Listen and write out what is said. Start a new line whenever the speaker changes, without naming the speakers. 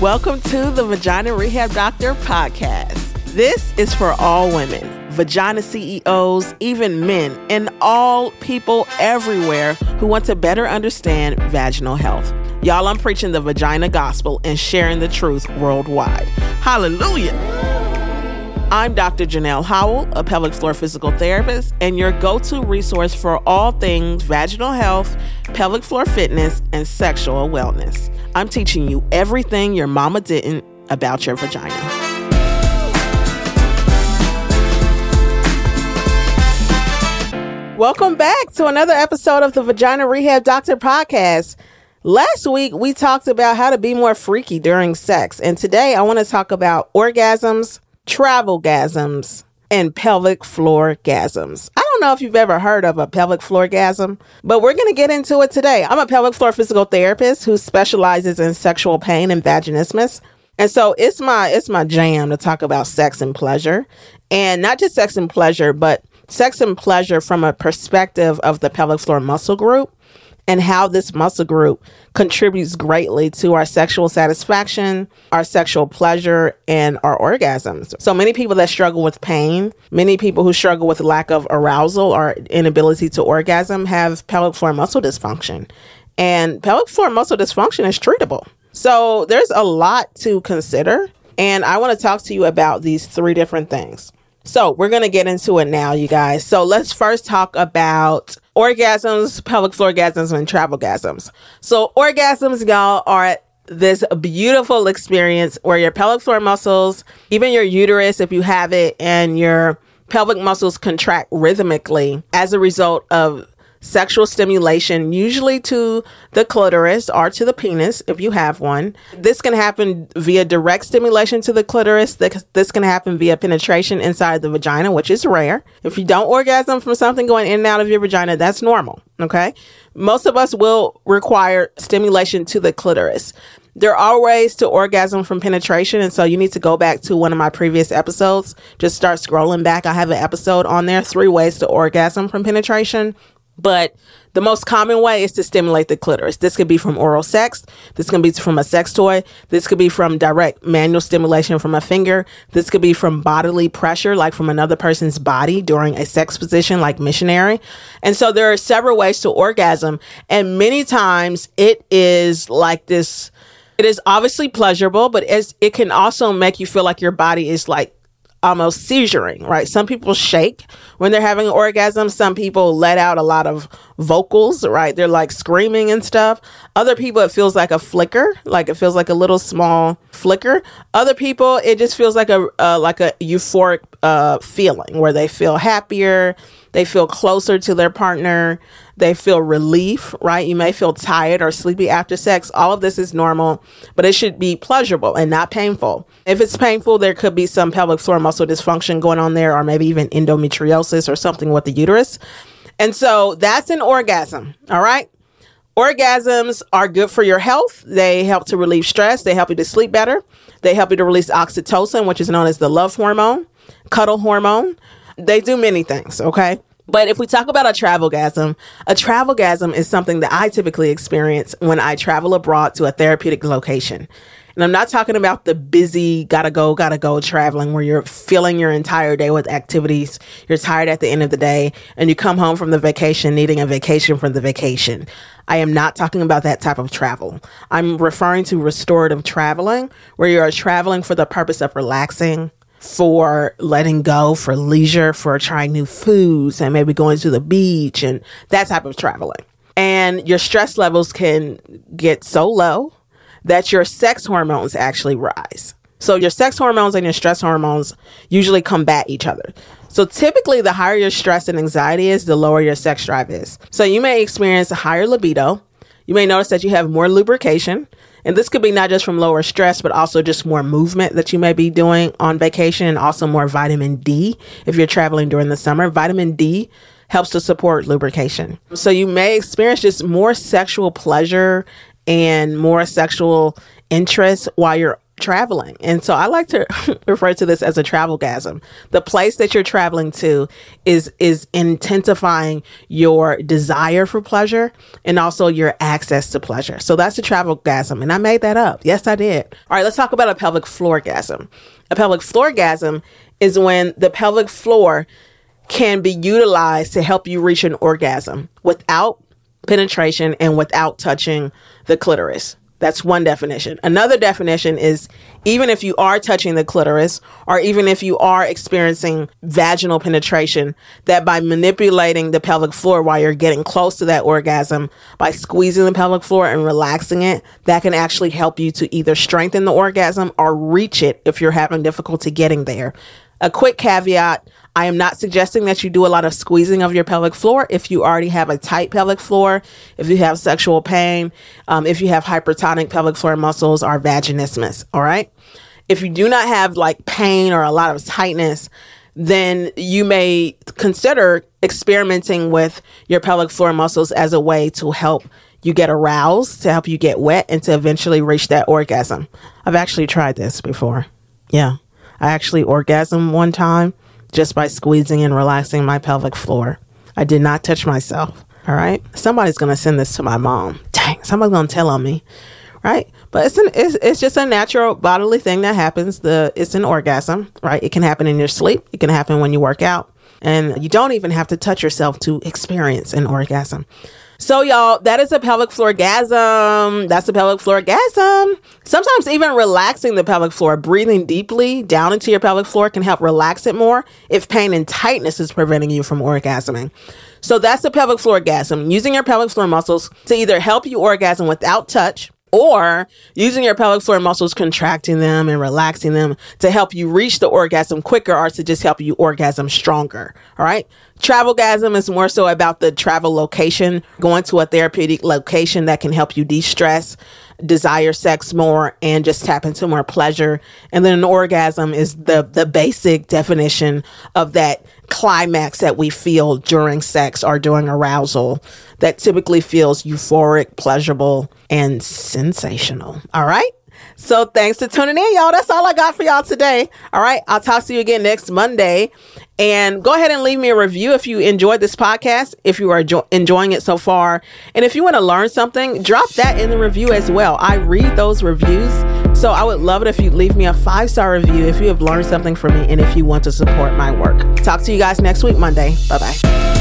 Welcome to the Vagina Rehab Doctor podcast. This is for all women, vagina CEOs, even men, and all people everywhere who want to better understand vaginal health. Y'all, I'm preaching the vagina gospel and sharing the truth worldwide. Hallelujah. I'm Dr. Janelle Howell, a pelvic floor physical therapist, and your go to resource for all things vaginal health, pelvic floor fitness, and sexual wellness. I'm teaching you everything your mama didn't about your vagina. Welcome back to another episode of the Vagina Rehab Doctor podcast. Last week, we talked about how to be more freaky during sex, and today I want to talk about orgasms, travel gasms, and pelvic floor gasms. I don't know if you've ever heard of a pelvic floor gasm, but we're going to get into it today. I'm a pelvic floor physical therapist who specializes in sexual pain and vaginismus. And so it's my it's my jam to talk about sex and pleasure. And not just sex and pleasure, but sex and pleasure from a perspective of the pelvic floor muscle group and how this muscle group contributes greatly to our sexual satisfaction, our sexual pleasure, and our orgasms. So many people that struggle with pain, many people who struggle with lack of arousal or inability to orgasm have pelvic floor muscle dysfunction. And pelvic floor muscle dysfunction is treatable. So there's a lot to consider. And I want to talk to you about these three different things. So we're going to get into it now, you guys. So let's first talk about orgasms, pelvic floor orgasms, and travel gasms. So orgasms, y'all, are this beautiful experience where your pelvic floor muscles, even your uterus, if you have it, and your pelvic muscles contract rhythmically as a result of sexual stimulation, usually to the clitoris or to the penis if you have one. This can happen via direct stimulation to the clitoris. This can happen via penetration inside the vagina, which is rare. If you don't orgasm from something going in and out of your vagina, that's normal. Okay. Most of us will require stimulation to the clitoris. There are ways to orgasm from penetration. And so you need to go back to one of my previous episodes. Just start scrolling back. I have an episode on there three ways to orgasm from penetration. But the most common way is to stimulate the clitoris. This could be from oral sex. This can be from a sex toy. This could be from direct manual stimulation from a finger. This could be from bodily pressure, like from another person's body during a sex position, like missionary. And so there are several ways to orgasm. And many times it is like this. It is obviously pleasurable, but it can also make you feel like your body is like almost seizuring, right? Some people shake when they're having an orgasm. Some people let out a lot of vocals, right? They're like screaming and stuff. Other people, it feels like a flicker, like it feels like a little small flicker. Other people, it just feels like a uh, like a euphoric uh, feeling where they feel happier, they feel closer to their partner, they feel relief, right? You may feel tired or sleepy after sex. All of this is normal, but it should be pleasurable and not painful. If it's painful, there could be some pelvic floor muscle dysfunction going on there, or maybe even endometriosis or something with the uterus. And so that's an orgasm, all right? Orgasms are good for your health. They help to relieve stress. They help you to sleep better. They help you to release oxytocin, which is known as the love hormone, cuddle hormone. They do many things, okay? But if we talk about a travel gasm, a travel gasm is something that I typically experience when I travel abroad to a therapeutic location. And I'm not talking about the busy, gotta go, gotta go traveling where you're filling your entire day with activities. You're tired at the end of the day and you come home from the vacation needing a vacation from the vacation. I am not talking about that type of travel. I'm referring to restorative traveling where you are traveling for the purpose of relaxing, for letting go, for leisure, for trying new foods and maybe going to the beach and that type of traveling. And your stress levels can get so low that your sex hormones actually rise. So your sex hormones and your stress hormones usually combat each other. So typically the higher your stress and anxiety is, the lower your sex drive is. So you may experience a higher libido. You may notice that you have more lubrication. And this could be not just from lower stress, but also just more movement that you may be doing on vacation and also more vitamin D if you're traveling during the summer. Vitamin D helps to support lubrication. So you may experience just more sexual pleasure and more sexual interest while you're traveling. And so I like to refer to this as a travel gasm. The place that you're traveling to is is intensifying your desire for pleasure and also your access to pleasure. So that's a travel gasm. And I made that up. Yes, I did. All right, let's talk about a pelvic floor gasm. A pelvic floor gasm is when the pelvic floor can be utilized to help you reach an orgasm without penetration and without touching the clitoris. That's one definition. Another definition is even if you are touching the clitoris or even if you are experiencing vaginal penetration, that by manipulating the pelvic floor while you're getting close to that orgasm, by squeezing the pelvic floor and relaxing it, that can actually help you to either strengthen the orgasm or reach it if you're having difficulty getting there. A quick caveat I am not suggesting that you do a lot of squeezing of your pelvic floor if you already have a tight pelvic floor, if you have sexual pain, um, if you have hypertonic pelvic floor muscles or vaginismus. All right. If you do not have like pain or a lot of tightness, then you may consider experimenting with your pelvic floor muscles as a way to help you get aroused, to help you get wet, and to eventually reach that orgasm. I've actually tried this before. Yeah. I actually orgasmed one time just by squeezing and relaxing my pelvic floor. I did not touch myself. All right. Somebody's going to send this to my mom. Dang, somebody's going to tell on me. Right. But it's, an, it's, it's just a natural bodily thing that happens. The It's an orgasm, right? It can happen in your sleep. It can happen when you work out. And you don't even have to touch yourself to experience an orgasm. So, y'all, that is a pelvic floor gasm. That's a pelvic floor gasm. Sometimes even relaxing the pelvic floor, breathing deeply down into your pelvic floor can help relax it more if pain and tightness is preventing you from orgasming. So that's the pelvic floor gasm, using your pelvic floor muscles to either help you orgasm without touch or using your pelvic floor muscles, contracting them and relaxing them to help you reach the orgasm quicker or to just help you orgasm stronger. All right. Travelgasm is more so about the travel location, going to a therapeutic location that can help you de stress, desire sex more, and just tap into more pleasure. And then an orgasm is the, the basic definition of that climax that we feel during sex or during arousal that typically feels euphoric, pleasurable, and sensational. All right. So thanks for tuning in, y'all. That's all I got for y'all today. All right. I'll talk to you again next Monday. And go ahead and leave me a review if you enjoyed this podcast, if you are jo- enjoying it so far. And if you want to learn something, drop that in the review as well. I read those reviews. So I would love it if you'd leave me a five star review if you have learned something from me and if you want to support my work. Talk to you guys next week, Monday. Bye bye.